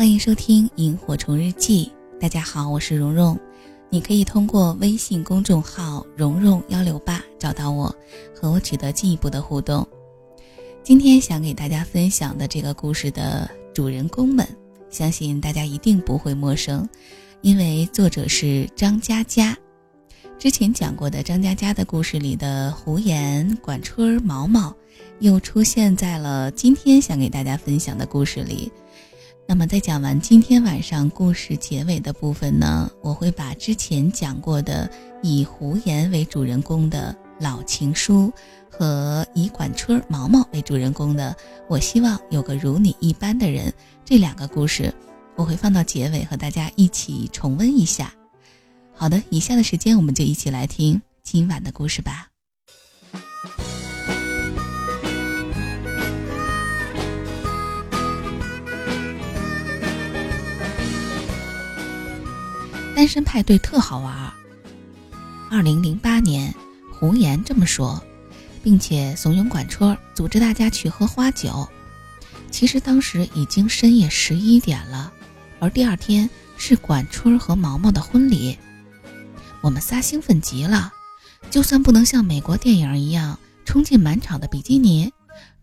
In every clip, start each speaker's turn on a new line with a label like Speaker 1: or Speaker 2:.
Speaker 1: 欢迎收听《萤火虫日记》。大家好，我是蓉蓉。你可以通过微信公众号“蓉蓉幺六八”找到我，和我取得进一步的互动。今天想给大家分享的这个故事的主人公们，相信大家一定不会陌生，因为作者是张嘉佳。之前讲过的张嘉佳的故事里的胡言、管春、毛毛，又出现在了今天想给大家分享的故事里。那么，在讲完今天晚上故事结尾的部分呢，我会把之前讲过的以胡言为主人公的老情书，和以管春、毛毛为主人公的我希望有个如你一般的人这两个故事，我会放到结尾和大家一起重温一下。好的，以下的时间我们就一起来听今晚的故事吧。单身派对特好玩。二零零八年，胡言这么说，并且怂恿管春组织大家去喝花酒。其实当时已经深夜十一点了，而第二天是管春和毛毛的婚礼。我们仨兴奋极了，就算不能像美国电影一样冲进满场的比基尼，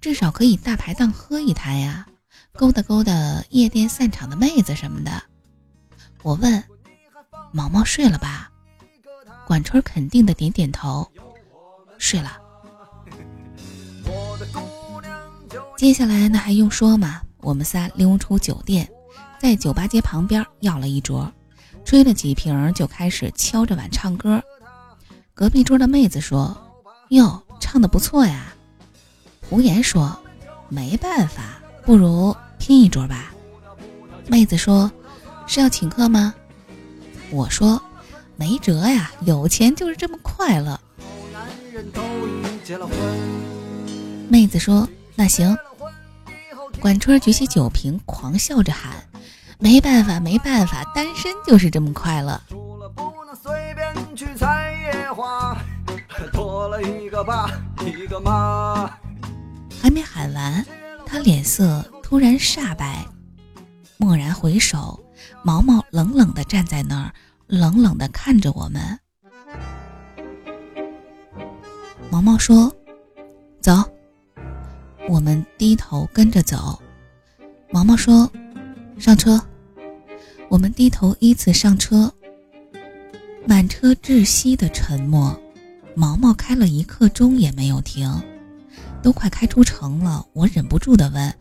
Speaker 1: 至少可以大排档喝一台呀，勾搭勾搭夜店散场的妹子什么的。我问。毛毛睡了吧？管春肯定的点点头，睡了。接下来那还用说吗？我们仨溜出酒店，在酒吧街旁边要了一桌，吹了几瓶，就开始敲着碗唱歌。隔壁桌的妹子说：“哟，唱的不错呀。”胡言说：“没办法，不如拼一桌吧。”妹子说：“是要请客吗？”我说：“没辙呀，有钱就是这么快乐。”妹子说：“那行。”管春举起酒瓶，狂笑着喊：“没办法，没办法，单身就是这么快乐。”还没喊完，他脸色突然煞白，蓦然回首。毛毛冷冷地站在那儿，冷冷地看着我们。毛毛说：“走。”我们低头跟着走。毛毛说：“上车。”我们低头依次上车。满车窒息的沉默，毛毛开了一刻钟也没有停。都快开出城了，我忍不住地问：“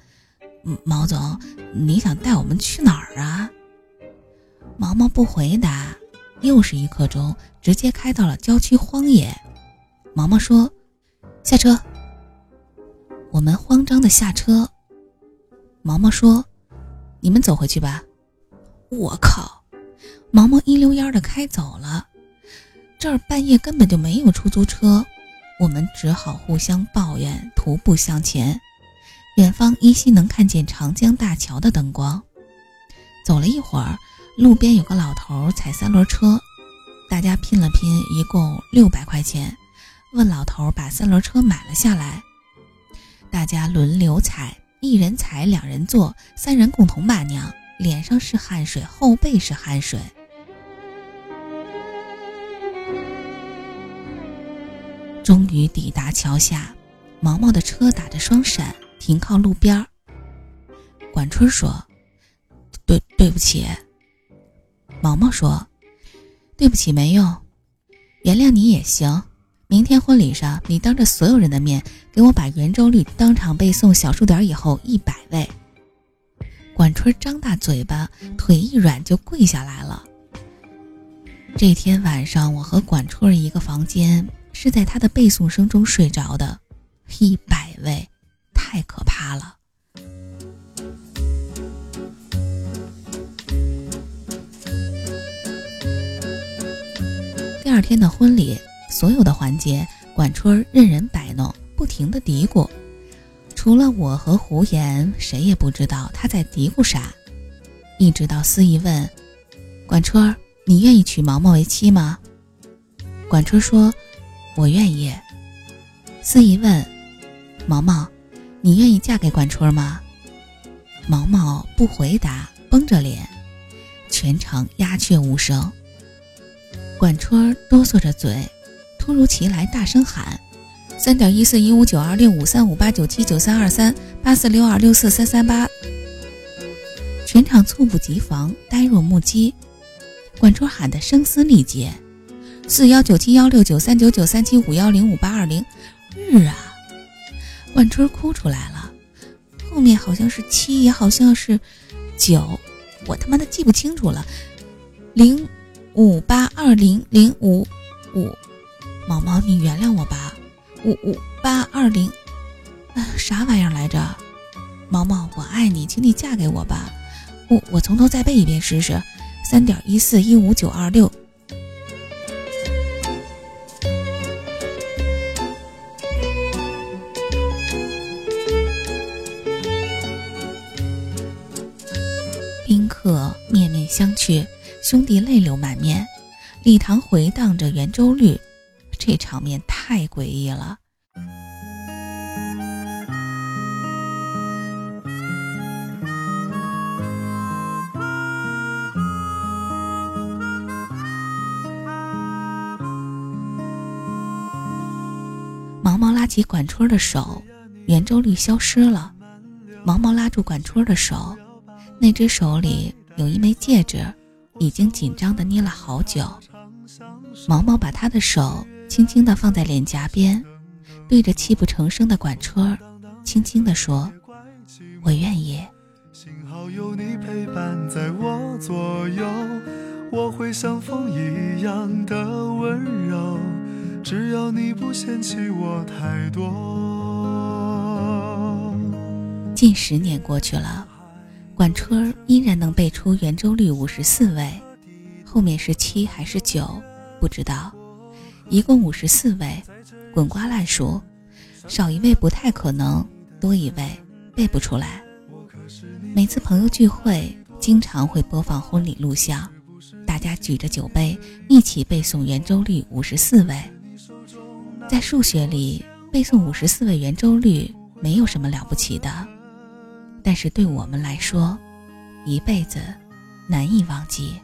Speaker 1: 毛总，你想带我们去哪儿啊？”毛毛不回答，又是一刻钟，直接开到了郊区荒野。毛毛说：“下车。”我们慌张的下车。毛毛说：“你们走回去吧。”我靠！毛毛一溜烟的开走了。这儿半夜根本就没有出租车，我们只好互相抱怨，徒步向前。远方依稀能看见长江大桥的灯光。走了一会儿。路边有个老头踩三轮车，大家拼了拼，一共六百块钱，问老头把三轮车买了下来。大家轮流踩，一人踩，两人坐，三人共同骂娘，脸上是汗水，后背是汗水。终于抵达桥下，毛毛的车打着双闪，停靠路边儿。管春说：“对，对不起。”毛毛说：“对不起，没用，原谅你也行。明天婚礼上，你当着所有人的面给我把圆周率当场背诵小数点以后一百位。”管春张大嘴巴，腿一软就跪下来了。这天晚上，我和管春一个房间，是在他的背诵声中睡着的。一百位，太可怕了。二天的婚礼，所有的环节，管春任人摆弄，不停的嘀咕。除了我和胡言，谁也不知道他在嘀咕啥。一直到司仪问：“管春儿，你愿意娶毛毛为妻吗？”管春说：“我愿意。”司仪问：“毛毛，你愿意嫁给管春吗？”毛毛不回答，绷着脸，全场鸦雀无声。管春哆嗦着嘴，突如其来大声喊：“三点一四一五九二六五三五八九七九三二三八四六二六四三三八。”全场猝不及防，呆若木鸡。管春喊得声嘶力竭：“四幺九七幺六九三九九三七五幺零五八二零。”日啊！管春哭出来了，后面好像是七，也好像是九，我他妈的记不清楚了。零五八二零零五五，毛毛，你原谅我吧。五五八二零，啊，啥玩意儿来着？毛毛，我爱你，请你嫁给我吧。我我从头再背一遍试试。三点一四一五九二六。兄弟泪流满面，礼堂回荡着圆周率，这场面太诡异了。毛毛拉起管春的手，圆周率消失了。毛毛拉住管春的手。那只手里有一枚戒指，已经紧张的捏了好久。毛毛把他的手轻轻的放在脸颊边，对着泣不成声的管春，轻轻的说：“我愿意。”幸好有你陪伴在我左右，我会像风一样的温柔，只要你不嫌弃我太多。近十年过去了。管春依然能背出圆周率五十四位，后面是七还是九，不知道。一共五十四位，滚瓜烂熟，少一位不太可能，多一位背不出来。每次朋友聚会，经常会播放婚礼录像，大家举着酒杯一起背诵圆周率五十四位。在数学里，背诵五十四位圆周率没有什么了不起的。但是对我们来说，一辈子难以忘记。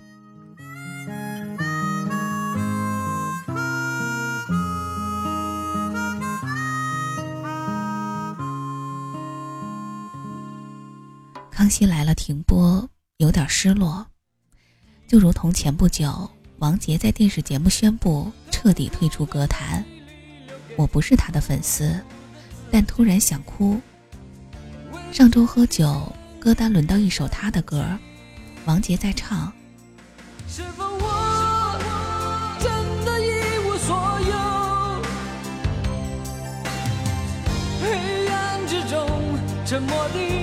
Speaker 1: 康熙来了停播，有点失落，就如同前不久王杰在电视节目宣布彻底退出歌坛。我不是他的粉丝，但突然想哭。上周喝酒，歌单轮到一首他的歌，王杰在唱。是否我真的一无所有？黑暗之中，沉默地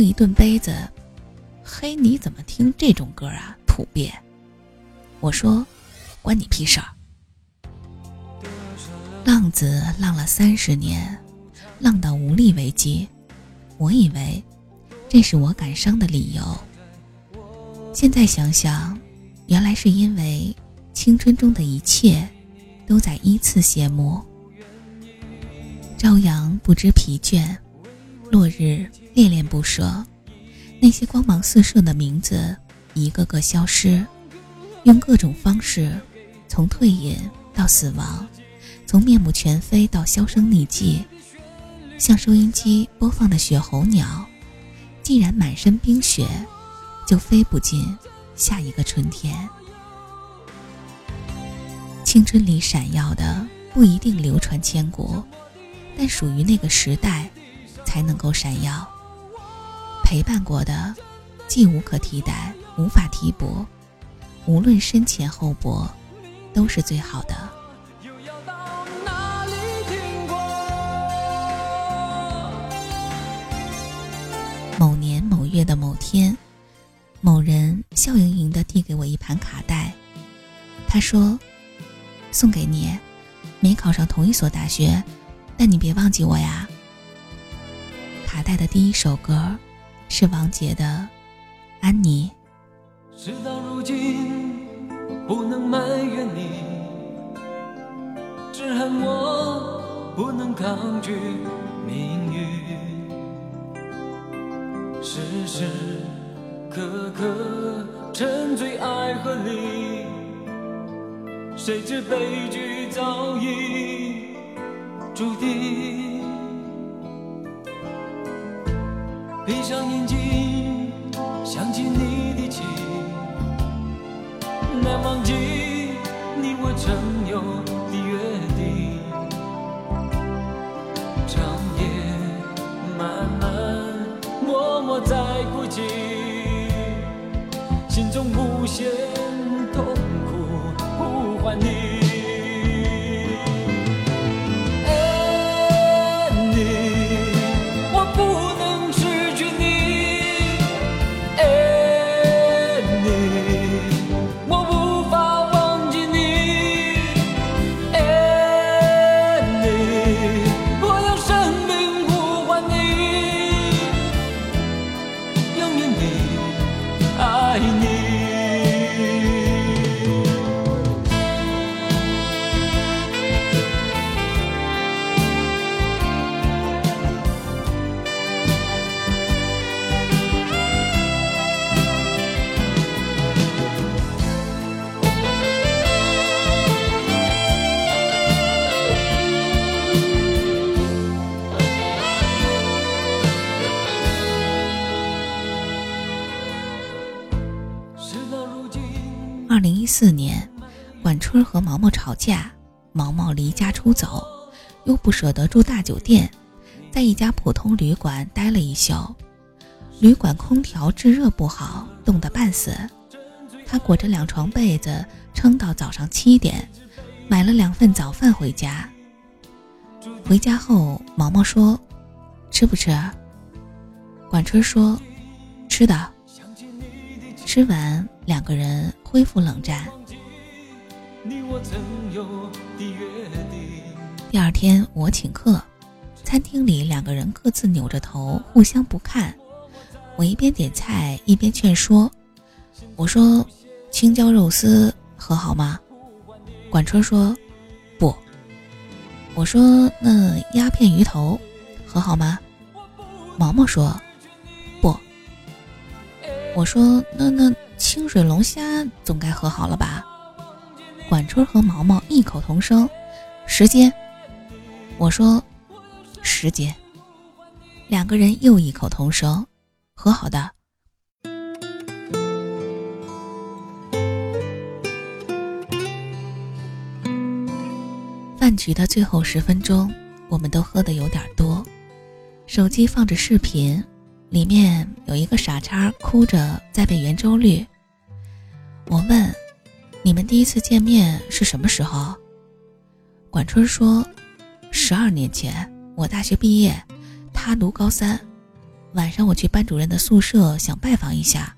Speaker 1: 一顿杯子，嘿，你怎么听这种歌啊？土鳖！我说，关你屁事儿。浪子浪了三十年，浪到无力为继。我以为这是我感伤的理由。现在想想，原来是因为青春中的一切都在依次谢幕。朝阳不知疲倦。落日恋恋不舍，那些光芒四射的名字一个个消失，用各种方式，从退隐到死亡，从面目全非到销声匿迹，像收音机播放的雪候鸟，既然满身冰雪，就飞不进下一个春天。青春里闪耀的不一定流传千古，但属于那个时代。才能够闪耀。陪伴过的，既无可替代，无法替补。无论深浅厚薄，都是最好的。某年某月的某天，某人笑盈盈地递给我一盘卡带，他说：“送给你，没考上同一所大学，但你别忘记我呀。”卡带的第一首歌是王杰的《安妮》。
Speaker 2: 事到如今，不能埋怨你，只恨我不能抗拒命运，时时刻刻沉醉爱河里，谁知悲剧早已注定。闭上眼睛，想起你的情，难忘记你我曾有的约定。长夜漫漫，默默在哭泣，心中无限
Speaker 1: 四年，管春和毛毛吵架，毛毛离家出走，又不舍得住大酒店，在一家普通旅馆待了一宿。旅馆空调制热不好，冻得半死。他裹着两床被子，撑到早上七点，买了两份早饭回家。回家后，毛毛说：“吃不吃？”管春说：“吃的。”吃完，两个人恢复冷战。第二天我请客，餐厅里两个人各自扭着头，互相不看。我一边点菜一边劝说：“我说青椒肉丝和好吗？”管春说：“不。”我说：“那鸦片鱼头和好吗？”毛毛说：“不。”我说：“那那清水龙虾总该和好了吧？”管春和毛毛异口同声：“时间。”我说：“时间。”两个人又异口同声：“和好的。”饭局的最后十分钟，我们都喝得有点多，手机放着视频。里面有一个傻叉哭着在背圆周率。我问：“你们第一次见面是什么时候？”管春说：“十二年前，我大学毕业，他读高三。晚上我去班主任的宿舍想拜访一下，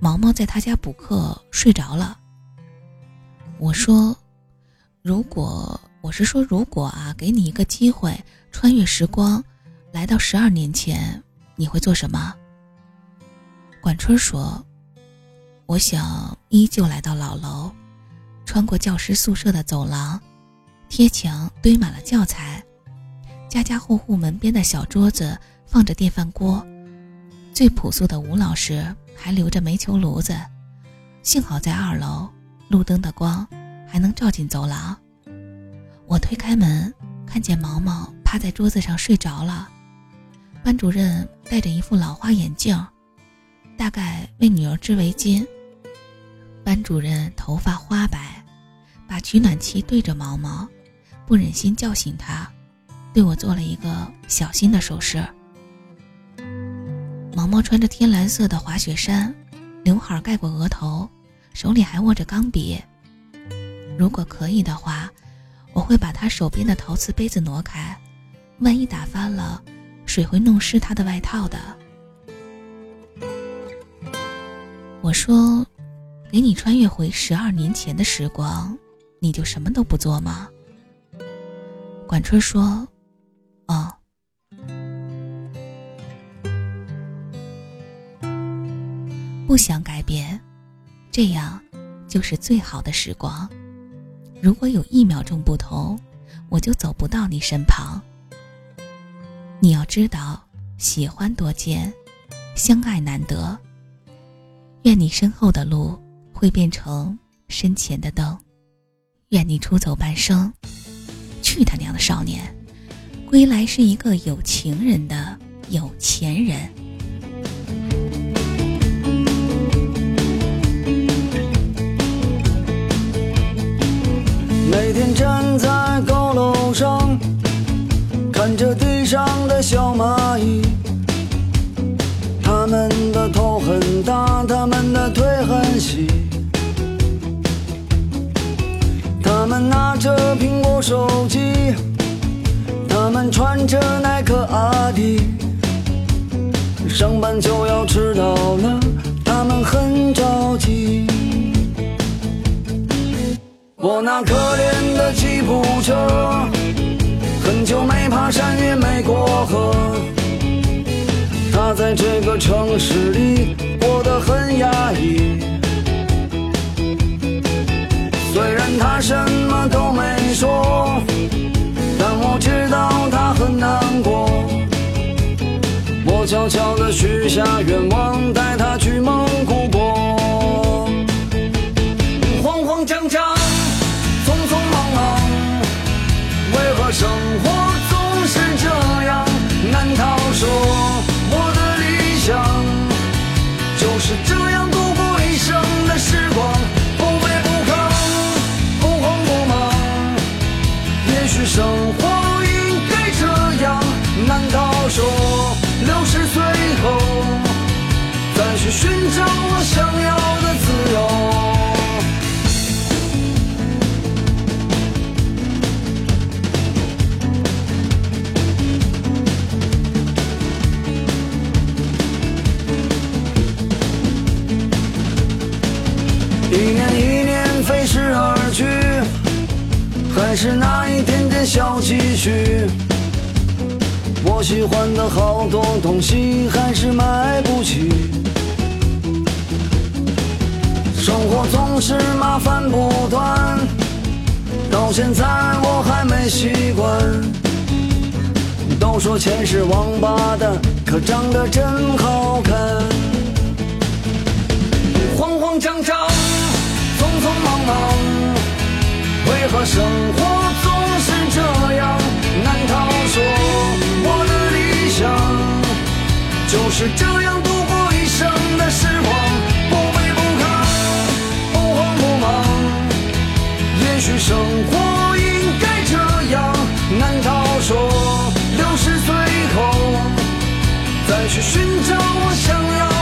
Speaker 1: 毛毛在他家补课睡着了。”我说：“如果我是说如果啊，给你一个机会穿越时光，来到十二年前。”你会做什么？管春说：“我想依旧来到老楼，穿过教师宿舍的走廊，贴墙堆满了教材，家家户户门边的小桌子放着电饭锅，最朴素的吴老师还留着煤球炉子。幸好在二楼，路灯的光还能照进走廊。我推开门，看见毛毛趴在桌子上睡着了。”班主任戴着一副老花眼镜，大概为女儿织围巾。班主任头发花白，把取暖器对着毛毛，不忍心叫醒他，对我做了一个小心的手势。毛毛穿着天蓝色的滑雪衫，刘海盖过额头，手里还握着钢笔。如果可以的话，我会把他手边的陶瓷杯子挪开，万一打翻了。水会弄湿他的外套的。我说给你穿越回十二年前的时光你就什么都不做吗？管春说哦。不想改变这样就是最好的时光。如果有一秒钟不同我就走不到你身旁你要知道，喜欢多见，相爱难得。愿你身后的路会变成身前的灯，愿你出走半生，去他娘的少年，归来是一个有情人的有钱人。
Speaker 3: 穿着耐克阿迪，上班就要迟到了，它们很着急。我那可怜的吉普车，很久没爬山也没过河。它在这个城市里过得很压抑。虽然它什么都没说，我知道他很难过。我悄悄地许下愿望，带他去蒙古国。慌慌张张。匆匆忙忙，为何生活总是这样？难逃说去寻找我想要的自由？一年一年飞逝而去，还是那一点点小积蓄。我喜欢的好多东西还是买不起。总是麻烦不断，到现在我还没习惯。都说钱是王八蛋，可长得真好看。慌慌张张，匆匆忙忙，为何生活总是这样？难道说我的理想就是这样去寻找我想要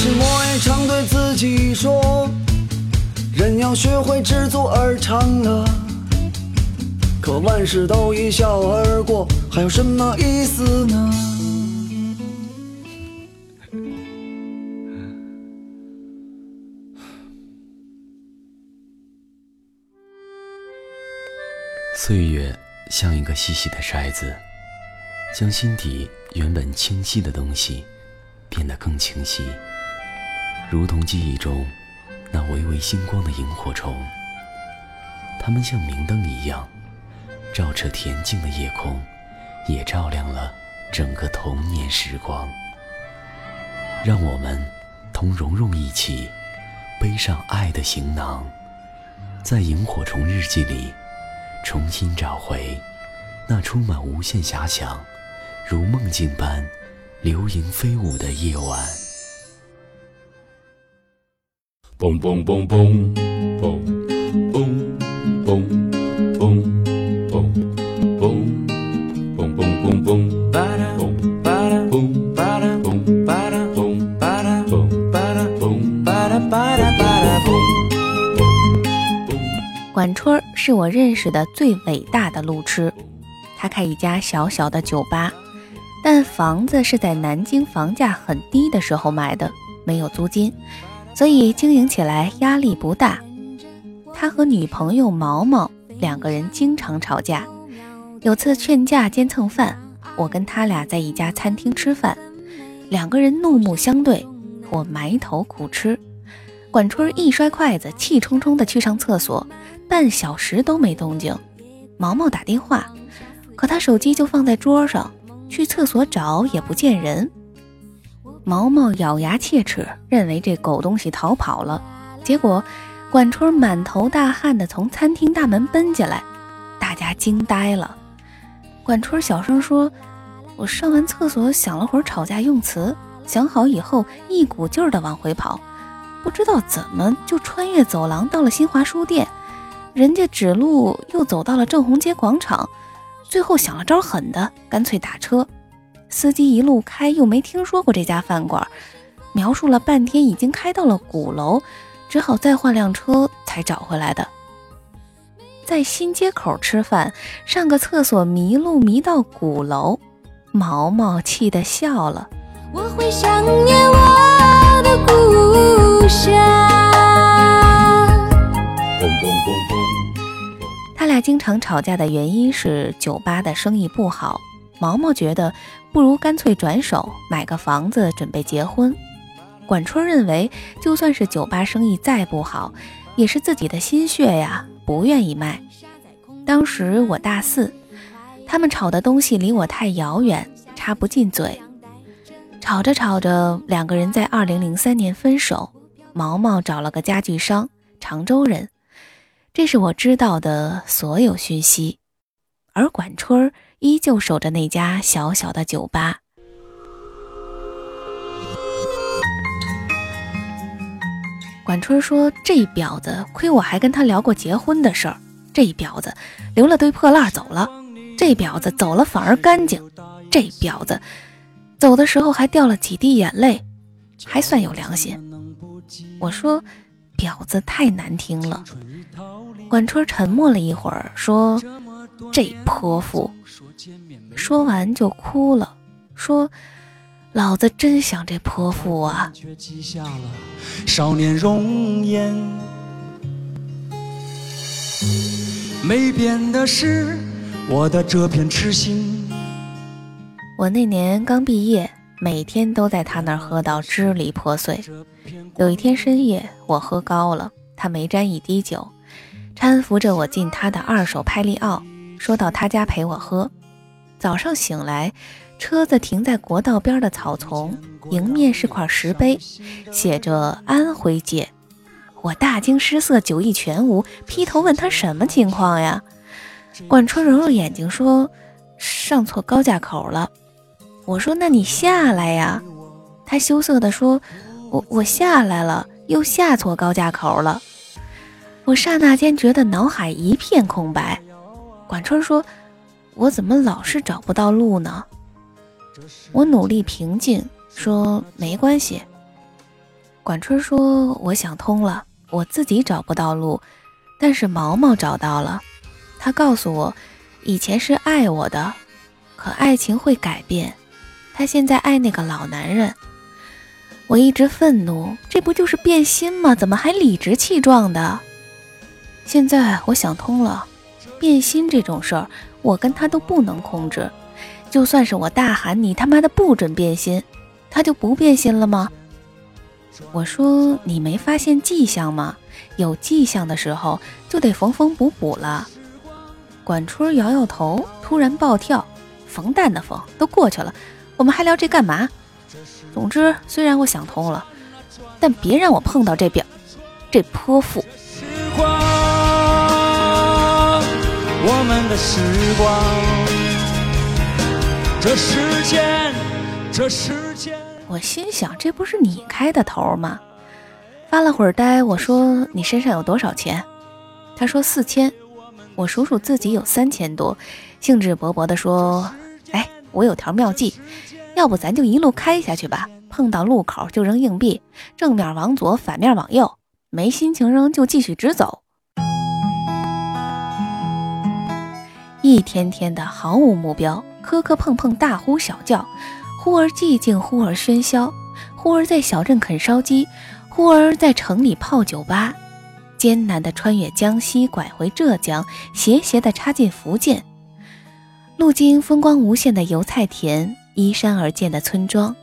Speaker 3: 实我也常对自己说，人要学会知足而常乐。可万事都一笑而过，还有什么意思呢？
Speaker 4: 岁月像一个细细的筛子，将心底原本清晰的东西变得更清晰。如同记忆中那微微星光的萤火虫。它们像明灯一样，照彻恬静的夜空，也照亮了整个童年时光。让我们同蓉蓉一起背上爱的行囊，在萤火虫日记里重新找回那充满无限遐想、如梦境般流萤飞舞的夜晚。嘣嘣嘣嘣嘣嘣嘣嘣嘣嘣嘣嘣嘣嘣。
Speaker 1: 管春儿是我认识的最伟大的路痴，他开一家小小的酒吧，但房子是在南京房价很低的时候买的，没有租金，所以经营起来压力不大。他和女朋友毛毛两个人经常吵架，有次劝架兼蹭饭，我跟他俩在一家餐厅吃饭，两个人怒目相对，我埋头苦吃，管春一摔筷子，气冲冲地去上厕所。半小时都没动静，毛毛打电话，可他手机就放在桌上，去厕所找也不见人。毛毛咬牙切齿，认为这狗东西逃跑了。结果，管春满头大汗的从餐厅大门奔进来，大家惊呆了。管春小声说：“我上完厕所想了会儿吵架用词，想好以后一股劲儿的往回跑，不知道怎么就穿越走廊到了新华书店。”人家指路又走到了正红街广场，最后想了招狠的，干脆打车。司机一路开又没听说过这家饭馆，描述了半天已经开到了鼓楼，只好再换辆车才找回来的。在新街口吃饭，上个厕所迷路迷到鼓楼，毛毛气得笑了。我会想念我的故乡。他俩经常吵架的原因是酒吧的生意不好。毛毛觉得不如干脆转手买个房子准备结婚。管春认为，就算是酒吧生意再不好，也是自己的心血呀，不愿意卖。当时我大四，他们吵的东西离我太遥远，插不进嘴。吵着吵着，两个人在二零零三年分手。毛毛找了个家具商，常州人。这是我知道的所有讯息，而管春儿依旧守着那家小小的酒吧。管春说：“这婊子，亏我还跟他聊过结婚的事儿。这婊子留了堆破烂走了，这婊子走了反而干净，这婊子走的时候还掉了几滴眼泪，还算有良心。”我说：“婊子太难听了。”管春沉默了一会儿，说：“这泼妇。”说完就哭了，说：“老子真想这泼妇啊！”少年容颜，没变的是我的这片痴心。我那年刚毕业，每天都在他那儿喝到支离破碎。有一天深夜，我喝高了，他没沾一滴酒。搀扶着我进他的二手派利奥，说到他家陪我喝。早上醒来，车子停在国道边的草丛，迎面是块石碑，写着“安徽界”。我大惊失色，酒意全无，劈头问他什么情况呀？管春揉揉眼睛说：“上错高架口了。”我说：“那你下来呀？”他羞涩地说：“我我下来了，又下错高架口了。”我刹那间觉得脑海一片空白。管春说：“我怎么老是找不到路呢？”我努力平静说：“没关系。”管春说：“我想通了，我自己找不到路，但是毛毛找到了。他告诉我，以前是爱我的，可爱情会改变。他现在爱那个老男人。”我一直愤怒，这不就是变心吗？怎么还理直气壮的？现在我想通了，变心这种事儿，我跟他都不能控制。就算是我大喊你他妈的不准变心，他就不变心了吗？我说：“你没发现迹象吗？有迹象的时候就得缝缝补补了。”管春摇摇头，突然暴跳：“缝蛋的缝都过去了，我们还聊这干嘛？总之，虽然我想通了，但别让我碰到这表，这泼妇。”
Speaker 2: 时光，这时间，这时间。
Speaker 1: 我心想，这不是你开的头吗？发了会儿呆，我说你身上有多少钱？他说四千。我数数自己有三千多，兴致勃勃地说：“哎，我有条妙计，要不咱就一路开下去吧。碰到路口就扔硬币，正面往左，反面往右。没心情扔就继续直走。”一天天的毫无目标，磕磕碰碰，大呼小叫，忽而寂静，忽而喧嚣，忽而在小镇啃烧鸡，忽而在城里泡酒吧，艰难的穿越江西，拐回浙江，斜斜的插进福建，路经风光无限的油菜田，依山而建的村庄，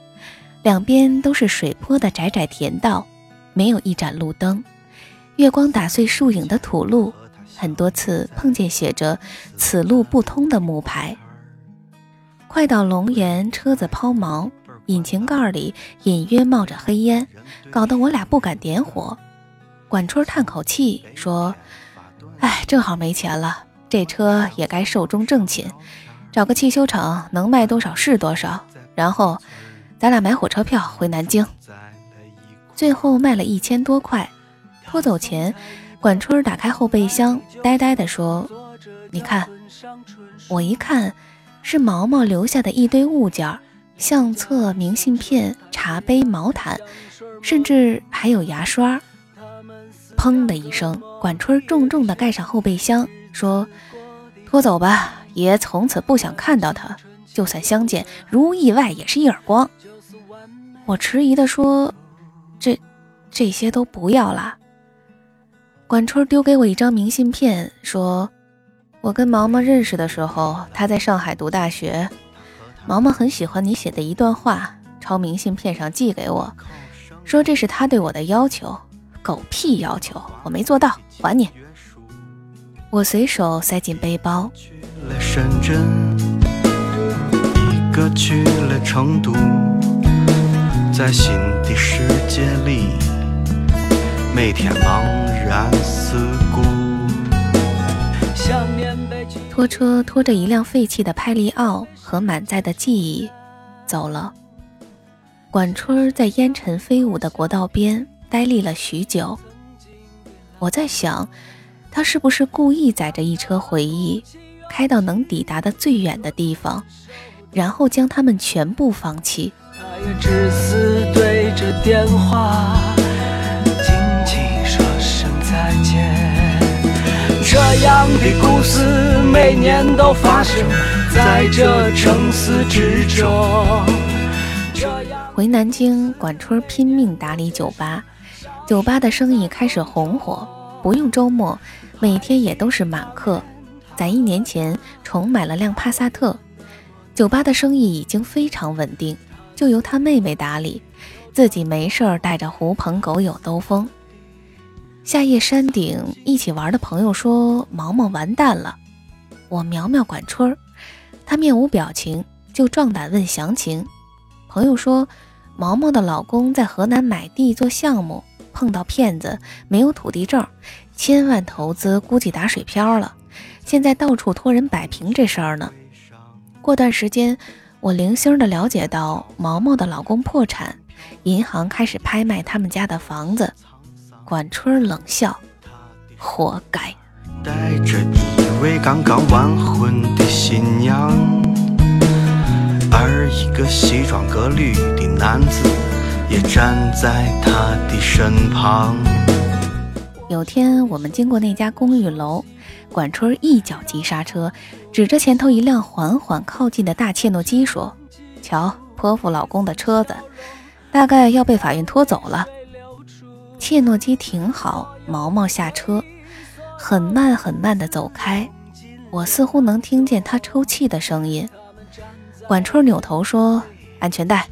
Speaker 1: 两边都是水坡的窄窄田道，没有一盏路灯，月光打碎树影的土路。很多次碰见写着“此路不通”的木牌。快到龙岩，车子抛锚，引擎盖里隐约冒着黑烟，搞得我俩不敢点火。管春叹口气说：“哎，正好没钱了，这车也该寿终正寝，找个汽修厂能卖多少是多少，然后咱俩买火车票回南京。”最后卖了一千多块，拖走前。管春打开后备箱，呆呆地说：“你看。”我一看，是毛毛留下的一堆物件，相册、明信片、茶杯、毛毯，甚至还有牙刷。砰的一声，管春重重地盖上后备箱，说：“拖走吧，爷从此不想看到他。就算相见，如意外也是一耳光。”我迟疑地说：“这，这些都不要了。”管春丢给我一张明信片，说：“我跟毛毛认识的时候，他在上海读大学。毛毛很喜欢你写的一段话，抄明信片上寄给我，说这是他对我的要求。狗屁要求，我没做到，还你。”我随手塞进背包。在新的世界里。每天茫然四顾。拖车拖着一辆废弃的派利奥和满载的记忆走了。管春在烟尘飞舞的国道边呆立了许久。我在想，他是不是故意载着一车回忆，开到能抵达的最远的地方，然后将他们全部放弃？他也只是对着电话。这样的故事每年都发生在这城市之中。回南京，管春拼命打理酒吧，酒吧的生意开始红火，不用周末，每天也都是满客。在一年前重买了辆帕萨特，酒吧的生意已经非常稳定，就由他妹妹打理，自己没事儿带着狐朋狗友兜风。夏夜山顶一起玩的朋友说：“毛毛完蛋了。”我苗苗管春儿，他面无表情，就壮胆问详情。朋友说：“毛毛的老公在河南买地做项目，碰到骗子，没有土地证，千万投资估计打水漂了，现在到处托人摆平这事儿呢。”过段时间，我零星的了解到毛毛的老公破产，银行开始拍卖他们家的房子。管春冷笑：“活该。”带着一位刚刚完婚的新娘，而一个西装革履的男子也站在她的身旁。有天我们经过那家公寓楼，管春一脚急刹车，指着前头一辆缓缓靠近的大切诺基说：“瞧，泼妇老公的车子，大概要被法院拖走了。”切诺基停好，毛毛下车，很慢很慢地走开。我似乎能听见他抽泣的声音。管春扭头说：“安全带。”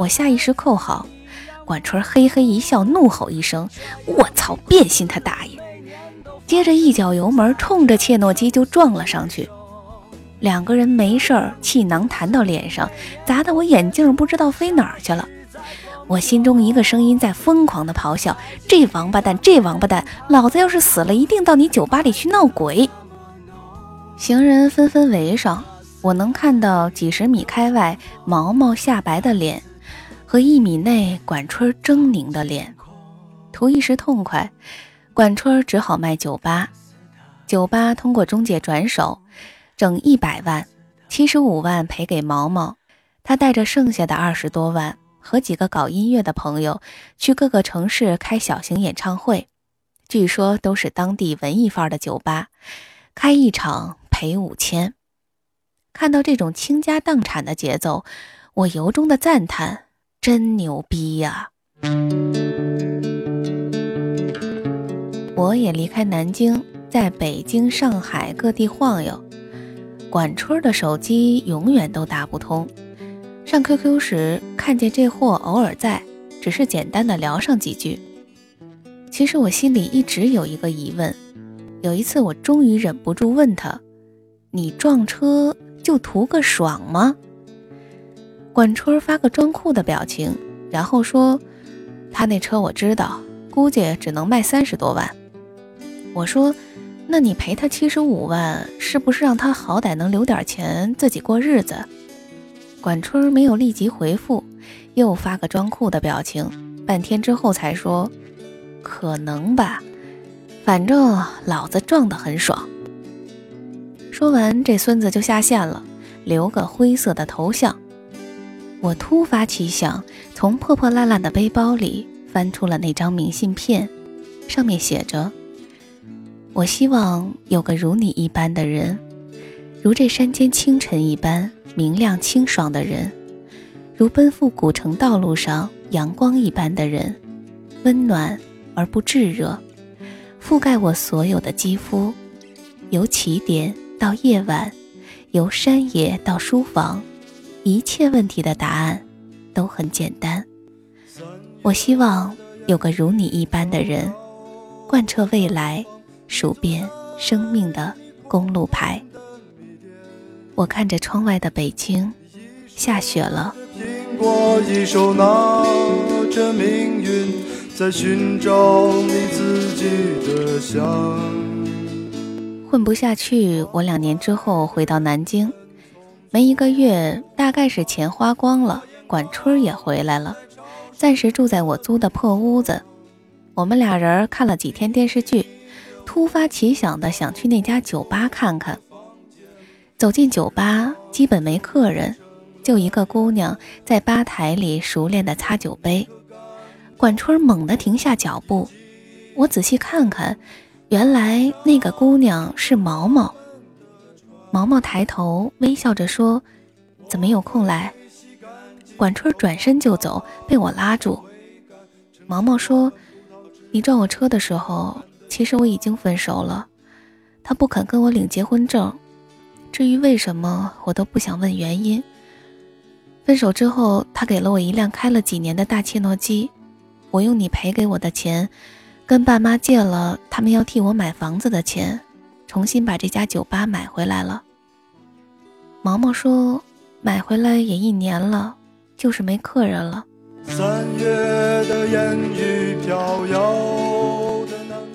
Speaker 1: 我下意识扣好。管春嘿嘿一笑，怒吼一声：“我操，变心他大爷！”接着一脚油门，冲着切诺基就撞了上去。两个人没事儿，气囊弹到脸上，砸得我眼镜不知道飞哪儿去了。我心中一个声音在疯狂的咆哮：“这王八蛋，这王八蛋！老子要是死了，一定到你酒吧里去闹鬼！”行人纷纷围上，我能看到几十米开外毛毛下白的脸，和一米内管春狰狞的脸。图一时痛快，管春只好卖酒吧。酒吧通过中介转手。整一百万，七十五万赔给毛毛，他带着剩下的二十多万和几个搞音乐的朋友去各个城市开小型演唱会，据说都是当地文艺范儿的酒吧，开一场赔五千。看到这种倾家荡产的节奏，我由衷的赞叹：真牛逼呀！我也离开南京，在北京、上海各地晃悠。管春的手机永远都打不通，上 QQ 时看见这货偶尔在，只是简单的聊上几句。其实我心里一直有一个疑问，有一次我终于忍不住问他：“你撞车就图个爽吗？”管春发个装酷的表情，然后说：“他那车我知道，估计只能卖三十多万。”我说。那你赔他七十五万，是不是让他好歹能留点钱自己过日子？管春没有立即回复，又发个装酷的表情，半天之后才说：“可能吧，反正老子撞得很爽。”说完，这孙子就下线了，留个灰色的头像。我突发奇想，从破破烂烂的背包里翻出了那张明信片，上面写着。我希望有个如你一般的人，如这山间清晨一般明亮清爽的人，如奔赴古城道路上阳光一般的人，温暖而不炙热，覆盖我所有的肌肤，由起点到夜晚，由山野到书房，一切问题的答案都很简单。我希望有个如你一般的人，贯彻未来。数遍生命的公路牌，我看着窗外的北京，下雪了。混不下去，我两年之后回到南京，没一个月，大概是钱花光了，管春也回来了，暂时住在我租的破屋子。我们俩人看了几天电视剧。突发奇想的想去那家酒吧看看。走进酒吧，基本没客人，就一个姑娘在吧台里熟练的擦酒杯。管春猛地停下脚步，我仔细看看，原来那个姑娘是毛毛。毛毛抬头微笑着说：“怎么有空来？”管春转身就走，被我拉住。毛毛说：“你撞我车的时候。”其实我已经分手了，他不肯跟我领结婚证。至于为什么，我都不想问原因。分手之后，他给了我一辆开了几年的大切诺基，我用你赔给我的钱，跟爸妈借了他们要替我买房子的钱，重新把这家酒吧买回来了。毛毛说，买回来也一年了，就是没客人了。三月的烟雨飘摇。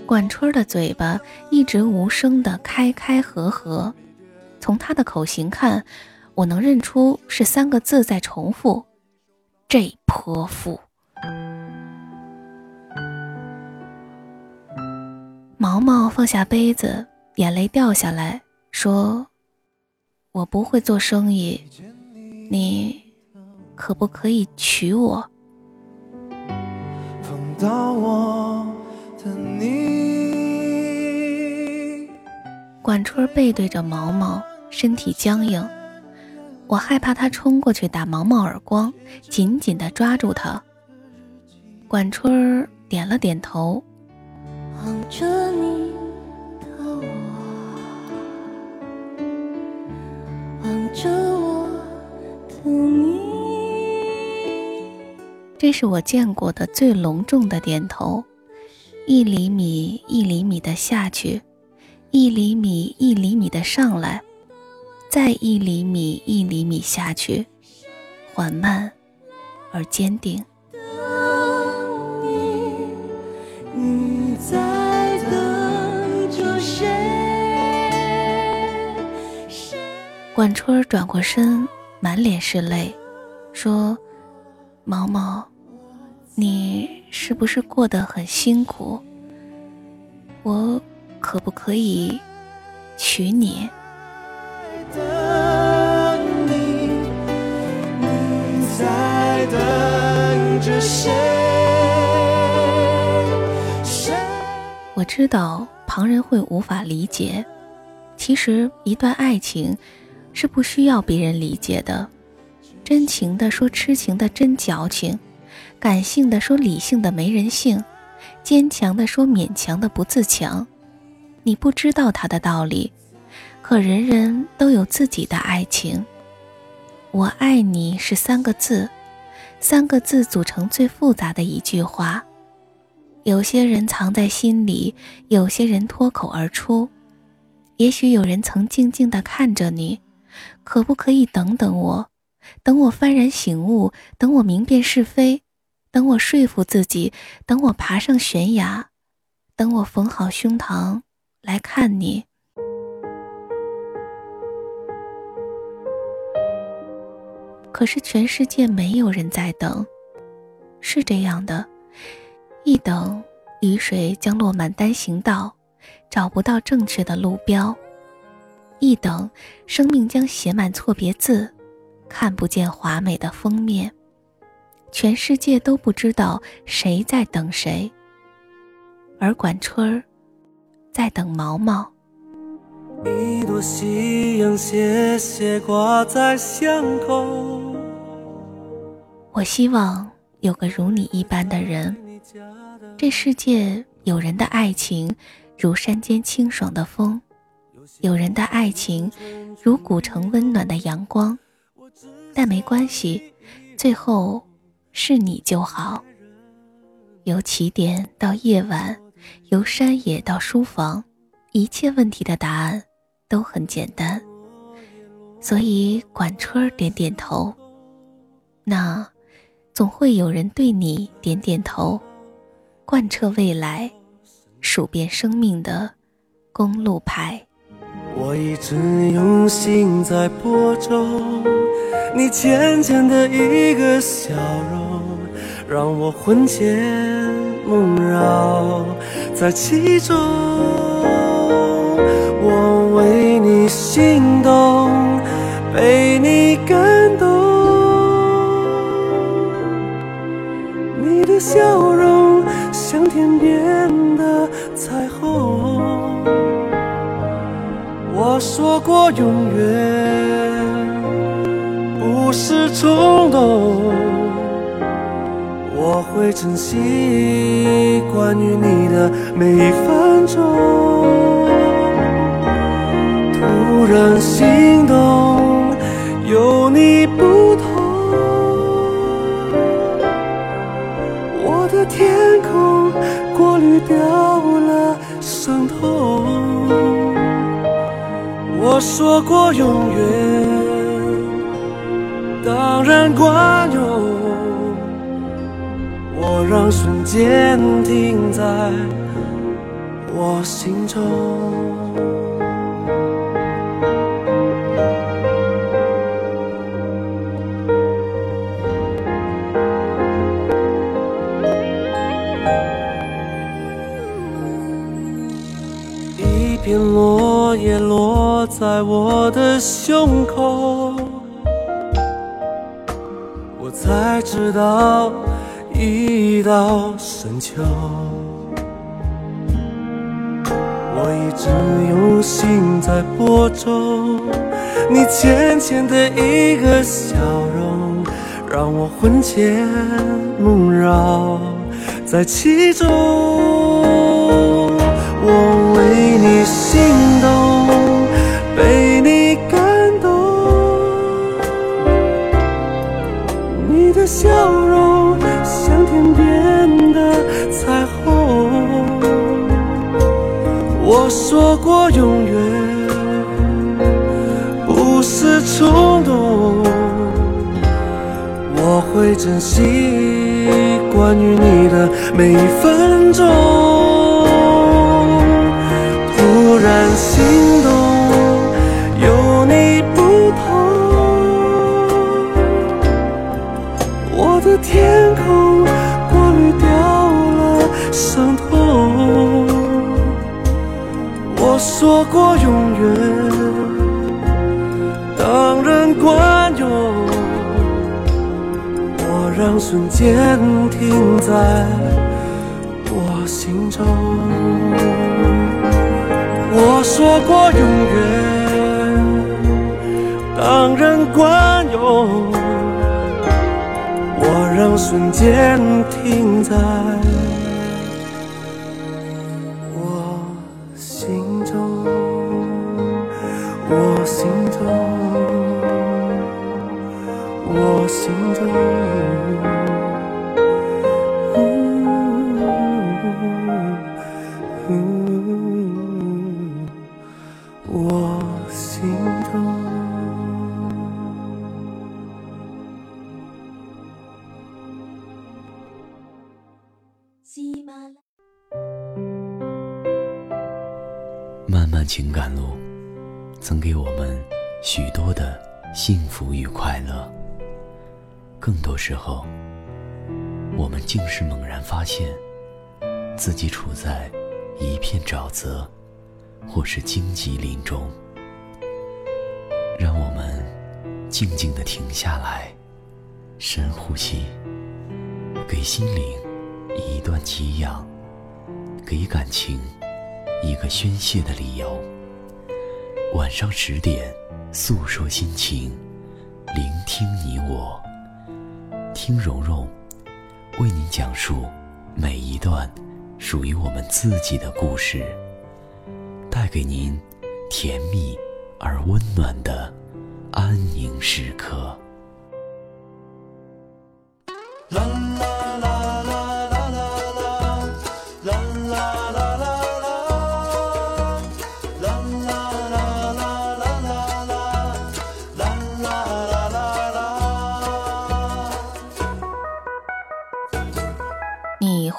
Speaker 1: 管春的嘴巴一直无声的开开合合，从他的口型看，我能认出是三个字在重复：“这泼妇。”毛毛放下杯子，眼泪掉下来，说：“我不会做生意，你可不可以娶我？”碰到我的你。管春背对着毛毛，身体僵硬，我害怕他冲过去打毛毛耳光，紧紧地抓住他。管春儿点了点头。望着你的我，望着我的你。这是我见过的最隆重的点头，一厘米一厘米的下去，一厘米一厘米的上来，再一厘米一厘米下去，缓慢而坚定。管春转过身，满脸是泪，说：“毛毛，你是不是过得很辛苦？我可不可以娶你？”
Speaker 5: 等你，你在等着谁？
Speaker 1: 我知道旁人会无法理解，其实一段爱情是不需要别人理解的。真情的说痴情的真矫情，感性的说理性的没人性，坚强的说勉强的不自强。你不知道他的道理，可人人都有自己的爱情。我爱你是三个字，三个字组成最复杂的一句话。有些人藏在心里，有些人脱口而出。也许有人曾静静地看着你，可不可以等等我？等我幡然醒悟，等我明辨是非，等我说服自己，等我爬上悬崖，等我缝好胸膛来看你。可是全世界没有人在等，是这样的。一等，雨水将落满单行道，找不到正确的路标；一等，生命将写满错别字，看不见华美的封面。全世界都不知道谁在等谁，而管春儿在等毛毛。
Speaker 5: 一朵夕阳斜斜挂在巷口。
Speaker 1: 我希望有个如你一般的人。这世界有人的爱情如山间清爽的风，有人的爱情如古城温暖的阳光，但没关系，最后是你就好。由起点到夜晚，由山野到书房，一切问题的答案都很简单。所以管春点点头，那总会有人对你点点头。贯彻未来，数遍生命的公路牌。
Speaker 5: 我一直用心在播种，你浅浅的一个笑容，让我魂牵梦绕在其中。我为你心动，被你感动，你的笑容。像天边的彩虹，我说过永远不是冲动，我会珍惜关于你的每一分钟。突然心动，有你不同。我的天空过滤掉了伤痛。我说过永远，当然管用。我让瞬间停在我心中。在我的胸口，我才知道已到深秋。我一直用心在播种，你浅浅的一个笑容，让我魂牵梦绕在其中。我为你心动，被你感动，你的笑容像天边的彩虹。我说过永远不是冲动，我会珍惜关于你的每一分钟。说过永远，当然管用。我让瞬间停在我心中。我说过永远，当然管用。我让瞬间停在
Speaker 4: 时候，我们竟是猛然发现，自己处在一片沼泽，或是荆棘林中。让我们静静地停下来，深呼吸，给心灵一段给养，给感情一个宣泄的理由。晚上十点，诉说心情，聆听你我，听蓉蓉为您讲述每一段属于我们自己的故事，带给您甜蜜而温暖的安宁时刻。
Speaker 1: 你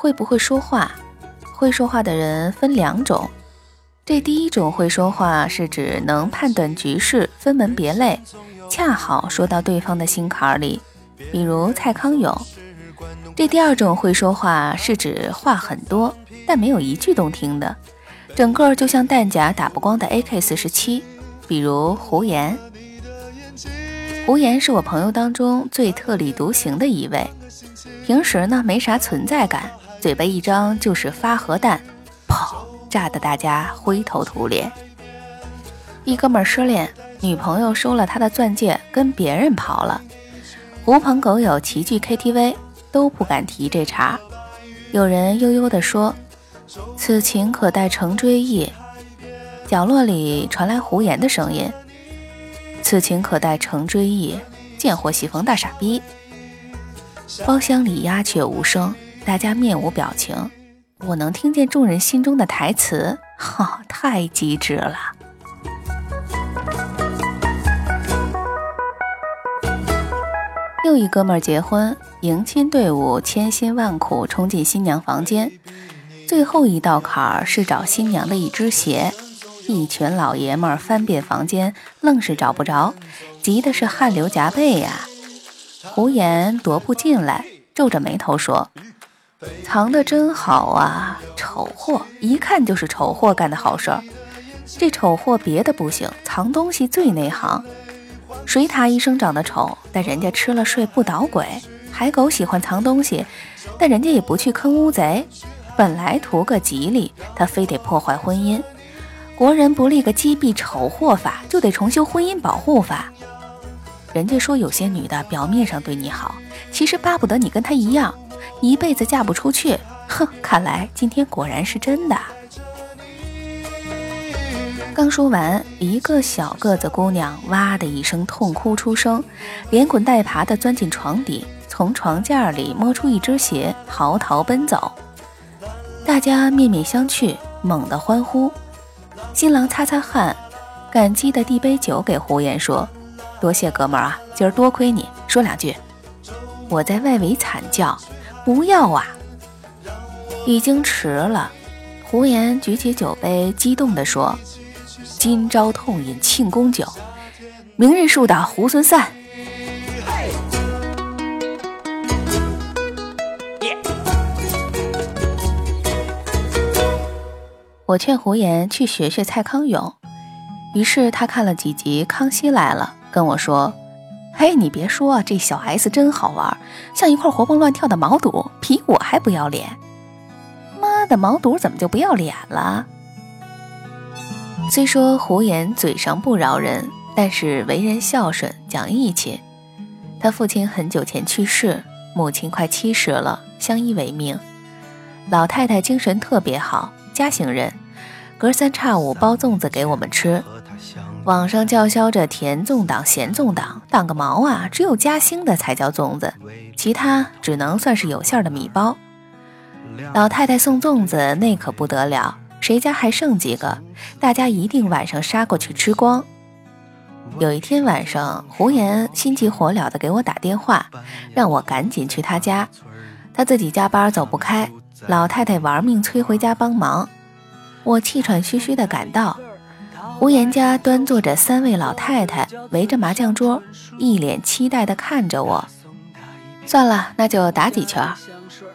Speaker 1: 会不会说话？会说话的人分两种。这第一种会说话，是指能判断局势，分门别类，恰好说到对方的心坎里，比如蔡康永。这第二种会说话，是指话很多，但没有一句动听的，整个就像弹夹打不光的 AK 四十七，比如胡言。胡言是我朋友当中最特立独行的一位。平时呢没啥存在感，嘴巴一张就是发核弹，砰，炸得大家灰头土脸。一哥们失恋，女朋友收了他的钻戒，跟别人跑了。狐朋狗友齐聚 KTV，都不敢提这茬。有人悠悠地说：“此情可待成追忆。”角落里传来胡言的声音：“此情可待成追忆。”贱货喜逢大傻逼。包厢里鸦雀无声，大家面无表情。我能听见众人心中的台词，哈，太机智了。又一哥们儿结婚，迎亲队伍千辛万苦冲进新娘房间，最后一道坎儿是找新娘的一只鞋。一群老爷们儿翻遍房间，愣是找不着，急的是汗流浃背呀。胡言踱步进来，皱着眉头说：“藏得真好啊，丑货，一看就是丑货干的好事儿。这丑货别的不行，藏东西最内行。水獭医生长得丑，但人家吃了睡不捣鬼；海狗喜欢藏东西，但人家也不去坑乌贼。本来图个吉利，他非得破坏婚姻。国人不立个击毙丑货法，就得重修婚姻保护法。”人家说有些女的表面上对你好，其实巴不得你跟她一样，一辈子嫁不出去。哼，看来今天果然是真的。刚说完，一个小个子姑娘哇的一声痛哭出声，连滚带爬的钻进床底，从床架里摸出一只鞋，嚎啕奔走。大家面面相觑，猛地欢呼。新郎擦擦汗，感激地递杯酒给胡言，说：“多谢哥们儿啊，今儿多亏你。说两句。”我在外围惨叫：“不要啊！”已经迟了。胡言举起酒杯，激动地说：“今朝痛饮庆功酒，明日树倒猢狲散。”我劝胡言去学学蔡康永，于是他看了几集《康熙来了》，跟我说：“嘿，你别说，这小 S 真好玩，像一块活蹦乱跳的毛肚，比我还不要脸。”妈的，毛肚怎么就不要脸了？虽说胡言嘴上不饶人，但是为人孝顺，讲义气。他父亲很久前去世，母亲快七十了，相依为命。老太太精神特别好，嘉兴人。隔三差五包粽子给我们吃，网上叫嚣着甜粽党、咸粽党，党个毛啊！只有嘉兴的才叫粽子，其他只能算是有馅的米包。老太太送粽子那可不得了，谁家还剩几个，大家一定晚上杀过去吃光。有一天晚上，胡言心急火燎地给我打电话，让我赶紧去他家，他自己加班走不开，老太太玩命催回家帮忙。我气喘吁吁地赶到，胡言家端坐着三位老太太，围着麻将桌，一脸期待地看着我。算了，那就打几圈。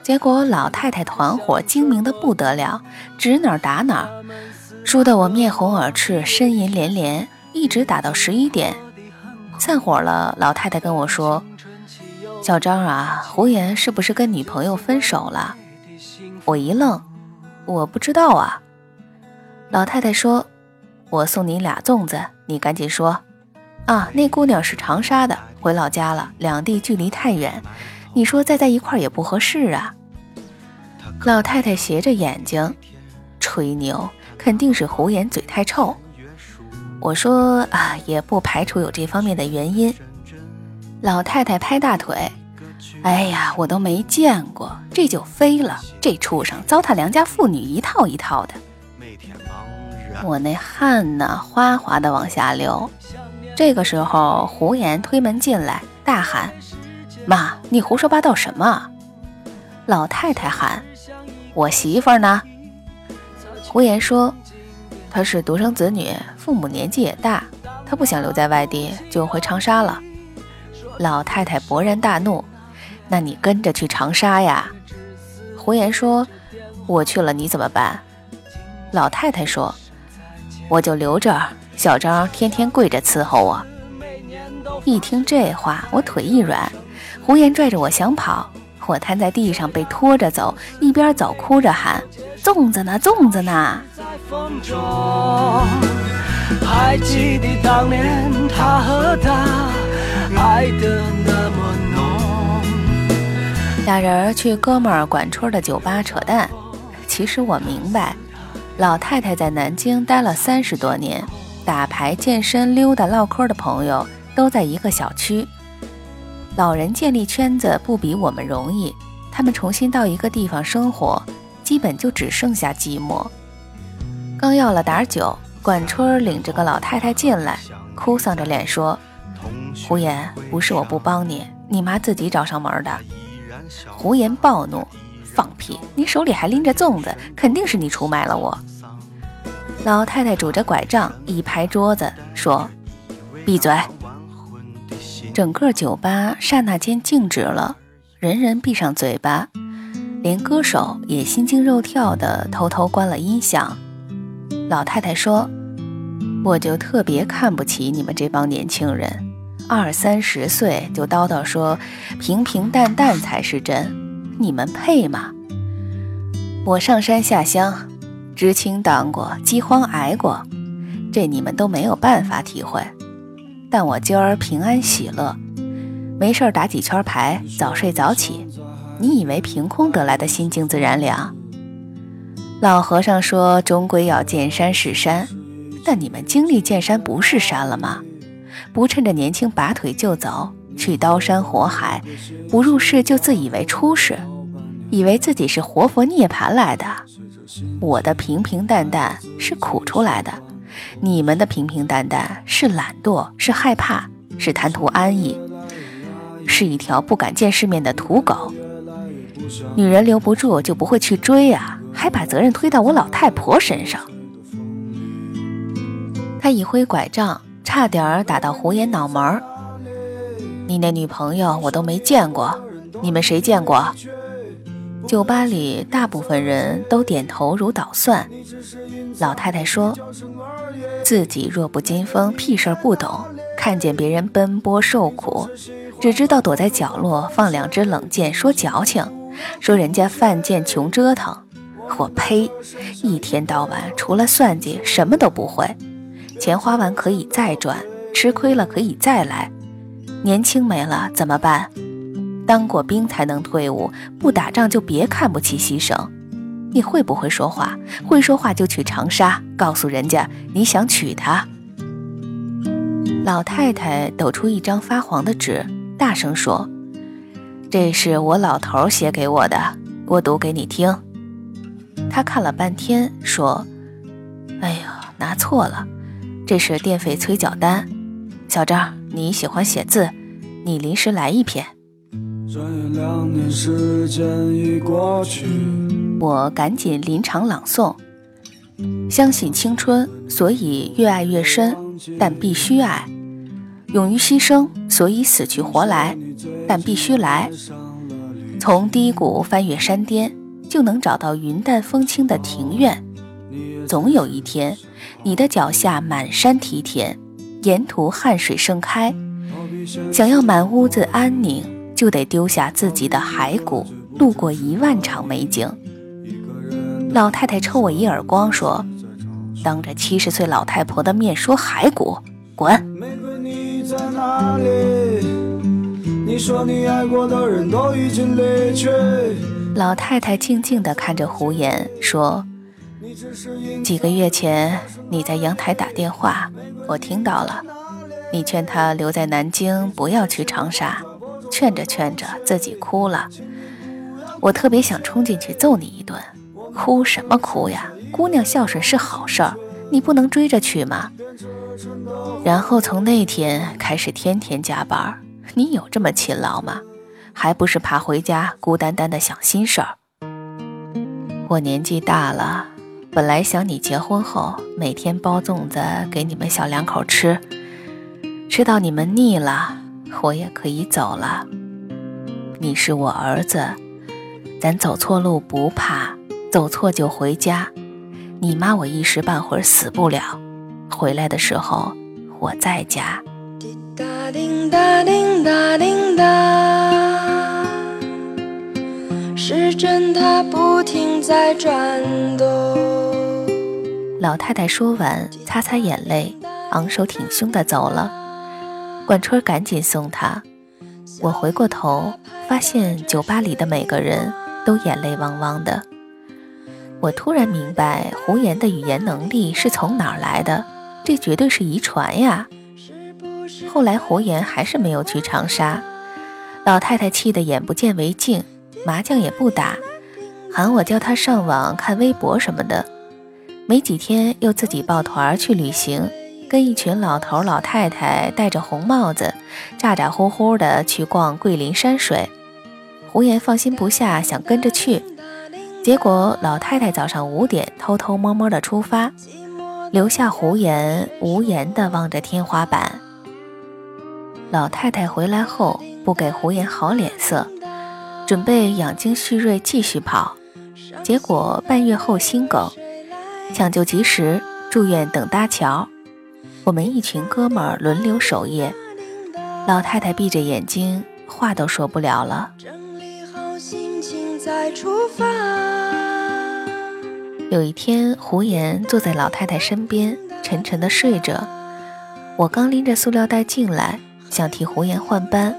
Speaker 1: 结果老太太团伙精明的不得了，指哪打哪，输得我面红耳赤，呻吟连连，一直打到十一点。散伙了，老太太跟我说：“小张啊，胡言是不是跟女朋友分手了？”我一愣，我不知道啊。老太太说：“我送你俩粽子，你赶紧说。啊，那姑娘是长沙的，回老家了，两地距离太远，你说再在一块也不合适啊。”老太太斜着眼睛，吹牛，肯定是胡言嘴太臭。我说啊，也不排除有这方面的原因。老太太拍大腿：“哎呀，我都没见过，这就飞了，这畜生糟蹋良家妇女一套一套的。”我那汗呢，哗哗的往下流。这个时候，胡言推门进来，大喊：“妈，你胡说八道什么？”老太太喊：“我媳妇呢？”胡言说：“她是独生子女，父母年纪也大，她不想留在外地，就回长沙了。”老太太勃然大怒：“那你跟着去长沙呀？”胡言说：“我去了，你怎么办？”老太太说。我就留着，小张天天跪着伺候我。一听这话，我腿一软，胡言拽着我想跑，我瘫在地上被拖着走，一边走哭着喊：“粽子呢？粽子呢？”还记得当年他和她爱的那么浓。俩人去哥们儿管春的酒吧扯淡，其实我明白。老太太在南京待了三十多年，打牌、健身、溜达、唠嗑的朋友都在一个小区。老人建立圈子不比我们容易，他们重新到一个地方生活，基本就只剩下寂寞。刚要了点酒，管春领着个老太太进来，哭丧着脸说：“胡言，不是我不帮你，你妈自己找上门的。”胡言暴怒。放屁！你手里还拎着粽子，肯定是你出卖了我。老太太拄着拐杖一拍桌子说：“闭嘴！”整个酒吧刹那间静止了，人人闭上嘴巴，连歌手也心惊肉跳的偷偷关了音响。老太太说：“我就特别看不起你们这帮年轻人，二三十岁就叨叨说平平淡淡才是真。”你们配吗？我上山下乡，知青当过，饥荒挨过，这你们都没有办法体会。但我今儿平安喜乐，没事打几圈牌，早睡早起。你以为凭空得来的心静自然凉？老和尚说，终归要见山是山，但你们经历见山不是山了吗？不趁着年轻拔腿就走，去刀山火海，不入世就自以为出世，以为自己是活佛涅槃来的。我的平平淡淡是苦出来的，你们的平平淡淡是懒惰，是害怕，是贪图安逸，是一条不敢见世面的土狗。女人留不住就不会去追啊，还把责任推到我老太婆身上。他一挥拐杖，差点打到胡言脑门儿。你那女朋友我都没见过，你们谁见过？酒吧里大部分人都点头如捣蒜。老太太说：“自己弱不禁风，屁事儿不懂，看见别人奔波受苦，只知道躲在角落放两只冷箭，说矫情，说人家犯贱穷折腾。我呸！一天到晚除了算计什么都不会。钱花完可以再赚，吃亏了可以再来。年轻没了怎么办？”当过兵才能退伍，不打仗就别看不起牺牲。你会不会说话？会说话就去长沙，告诉人家你想娶她。老太太抖出一张发黄的纸，大声说：“这是我老头写给我的，我读给你听。”他看了半天，说：“哎呀，拿错了，这是电费催缴单。小张，你喜欢写字，你临时来一篇。”转眼两年时间已过去，我赶紧临场朗诵。相信青春，所以越爱越深，但必须爱；勇于牺牲，所以死去活来，但必须来。从低谷翻越山巅，就能找到云淡风轻的庭院。总有一天，你的脚下满山梯田，沿途汗水盛开。想要满屋子安宁。就得丢下自己的骸骨，路过一万场美景。老太太抽我一耳光，说：“当着七十岁老太婆的面说骸骨，滚！”老太太静静地看着胡言，说：“几个月前你在阳台打电话，我听到了，你劝他留在南京，不要去长沙。”劝着劝着，自己哭了。我特别想冲进去揍你一顿。哭什么哭呀？姑娘孝顺是好事儿，你不能追着去吗？然后从那天开始，天天加班。你有这么勤劳吗？还不是怕回家孤单单的想心事儿。我年纪大了，本来想你结婚后每天包粽子给你们小两口吃，吃到你们腻了。我也可以走了。你是我儿子，咱走错路不怕，走错就回家。你妈我一时半会儿死不了，回来的时候我在家。滴答滴答滴答滴答，时针它不停在转动。老太太说完，擦擦眼泪，昂首挺胸的走了。管春赶紧送他，我回过头，发现酒吧里的每个人都眼泪汪汪的。我突然明白胡言的语言能力是从哪儿来的，这绝对是遗传呀。后来胡言还是没有去长沙，老太太气得眼不见为净，麻将也不打，喊我教他上网看微博什么的。没几天又自己抱团去旅行。跟一群老头老太太戴着红帽子，咋咋呼呼的去逛桂林山水。胡言放心不下，想跟着去，结果老太太早上五点偷偷摸摸的出发，留下胡言无言的望着天花板。老太太回来后不给胡言好脸色，准备养精蓄锐继续跑，结果半月后心梗，抢救及时，住院等搭桥。我们一群哥们轮流守夜，老太太闭着眼睛，话都说不了了。有一天，胡言坐在老太太身边，沉沉的睡着。我刚拎着塑料袋进来，想替胡言换班，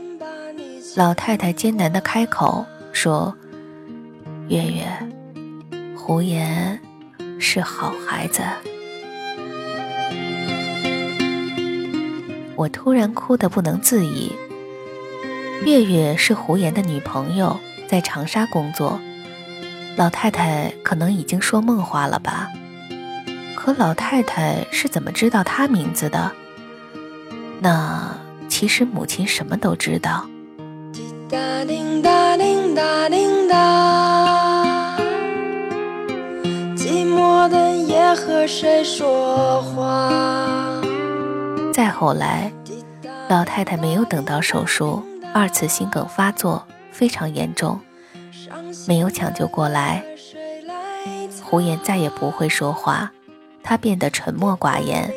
Speaker 1: 老太太艰难的开口说：“月月，胡言是好孩子。”我突然哭得不能自已，月月是胡言的女朋友，在长沙工作。老太太可能已经说梦话了吧？可老太太是怎么知道他名字的？那其实母亲什么都知道。
Speaker 6: 滴答滴答滴答滴答，寂寞的夜和谁说话？
Speaker 1: 再后来，老太太没有等到手术，二次心梗发作非常严重，没有抢救过来。胡言再也不会说话，他变得沉默寡言。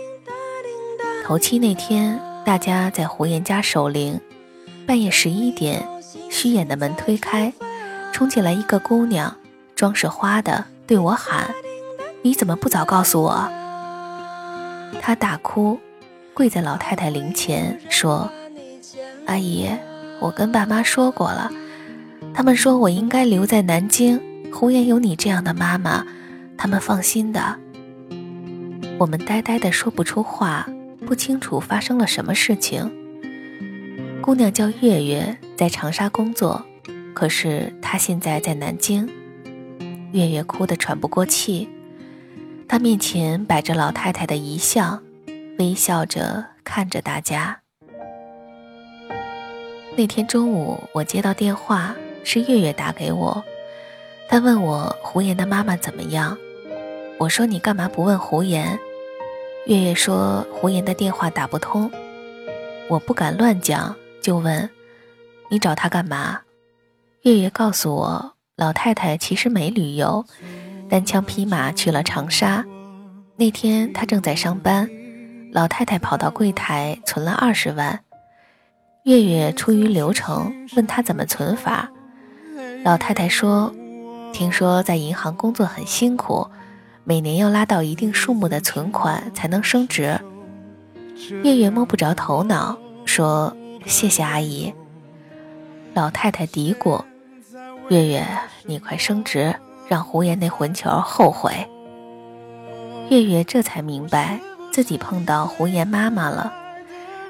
Speaker 1: 头七那天，大家在胡言家守灵，半夜十一点，虚掩的门推开，冲进来一个姑娘，妆是花的，对我喊：“你怎么不早告诉我？”她大哭。跪在老太太灵前说：“阿姨，我跟爸妈说过了，他们说我应该留在南京。胡言有你这样的妈妈，他们放心的。”我们呆呆的说不出话，不清楚发生了什么事情。姑娘叫月月，在长沙工作，可是她现在在南京。月月哭得喘不过气，她面前摆着老太太的遗像。微笑着看着大家。那天中午，我接到电话，是月月打给我。她问我胡言的妈妈怎么样。我说：“你干嘛不问胡言？”月月说：“胡言的电话打不通。”我不敢乱讲，就问：“你找他干嘛？”月月告诉我，老太太其实没旅游，单枪匹马去了长沙。那天她正在上班。老太太跑到柜台存了二十万，月月出于流程问他怎么存法。老太太说：“听说在银行工作很辛苦，每年要拉到一定数目的存款才能升职。”月月摸不着头脑，说：“谢谢阿姨。”老太太嘀咕：“月月，你快升职，让胡言那混球后悔。”月月这才明白。自己碰到胡言妈妈了，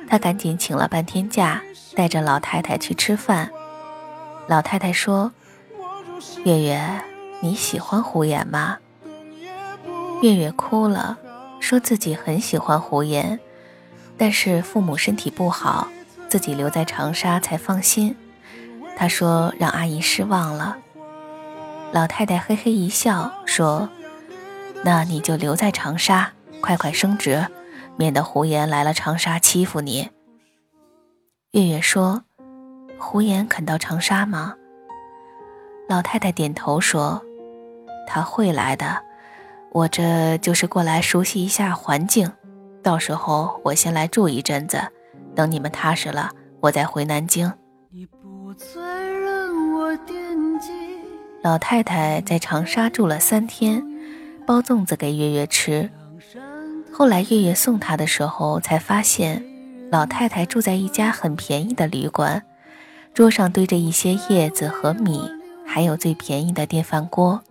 Speaker 1: 他赶紧请了半天假，带着老太太去吃饭。老太太说：“月月，你喜欢胡言吗？”月月哭了，说自己很喜欢胡言，但是父母身体不好，自己留在长沙才放心。他说让阿姨失望了。老太太嘿嘿一笑说：“那你就留在长沙。”快快升职，免得胡言来了长沙欺负你。月月说：“胡言肯到长沙吗？”老太太点头说：“他会来的，我这就是过来熟悉一下环境。到时候我先来住一阵子，等你们踏实了，我再回南京。”老太太在长沙住了三天，包粽子给月月吃。后来月月送她的时候，才发现老太太住在一家很便宜的旅馆，桌上堆着一些叶子和米，还有最便宜的电饭锅。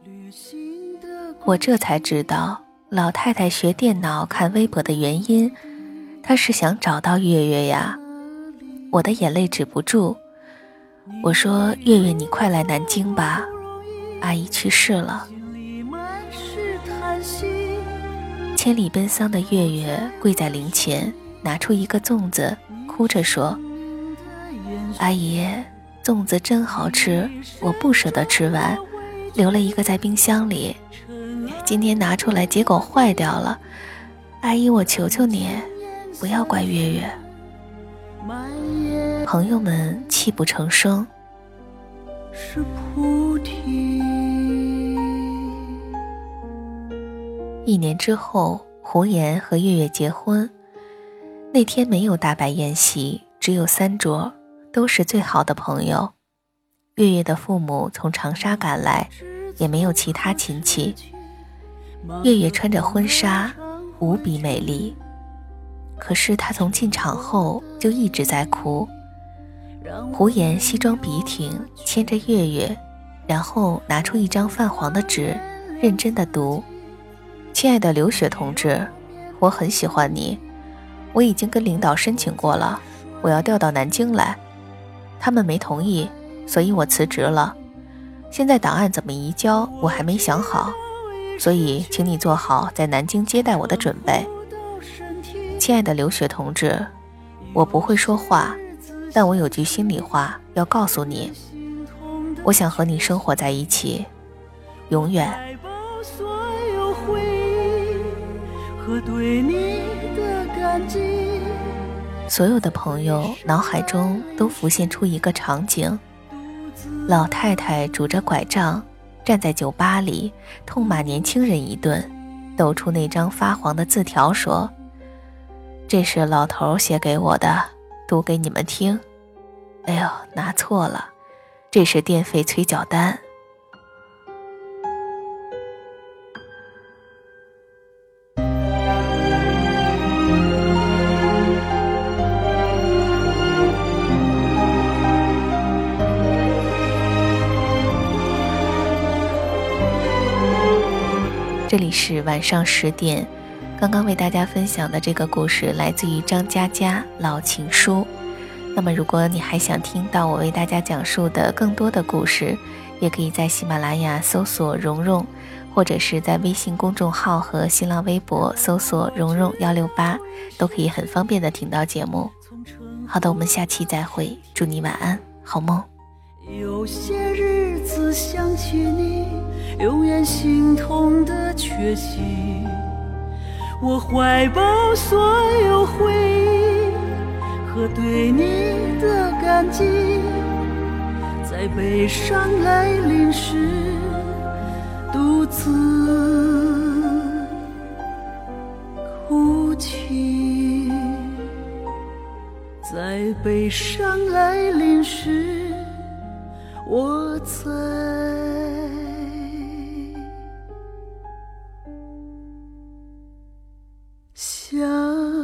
Speaker 1: 我这才知道老太太学电脑看微博的原因，他是想找到月月呀。我的眼泪止不住，我说：“月月，你快来南京吧，阿姨去世了。”千里奔丧的月月跪在灵前，拿出一个粽子，哭着说：“阿姨，粽子真好吃，我不舍得吃完，留了一个在冰箱里。今天拿出来，结果坏掉了。阿姨，我求求你，不要怪月月。”朋友们泣不成声。是菩提。一年之后，胡言和月月结婚。那天没有大摆宴席，只有三桌，都是最好的朋友。月月的父母从长沙赶来，也没有其他亲戚。月月穿着婚纱，无比美丽。可是他从进场后就一直在哭。胡言西装笔挺，牵着月月，然后拿出一张泛黄的纸，认真的读。亲爱的刘雪同志，我很喜欢你，我已经跟领导申请过了，我要调到南京来。他们没同意，所以我辞职了。现在档案怎么移交，我还没想好，所以请你做好在南京接待我的准备。亲爱的刘雪同志，我不会说话，但我有句心里话要告诉你。我想和你生活在一起，永远。所有的朋友脑海中都浮现出一个场景：老太太拄着拐杖站在酒吧里，痛骂年轻人一顿，抖出那张发黄的字条说：“这是老头写给我的，读给你们听。”哎呦，拿错了。这是电费催缴单。这里是晚上十点，刚刚为大家分享的这个故事来自于张嘉佳《老情书》。那么，如果你还想听到我为大家讲述的更多的故事，也可以在喜马拉雅搜索“蓉蓉”，或者是在微信公众号和新浪微博搜索“蓉蓉幺六八”，都可以很方便的听到节目。好的，我们下期再会，祝你晚安，好梦。
Speaker 2: 有些日子想起你，永远心痛的缺席，我怀抱所有回忆。和对你的感激，在悲伤来临时独自哭泣，在悲伤来临时，我在家。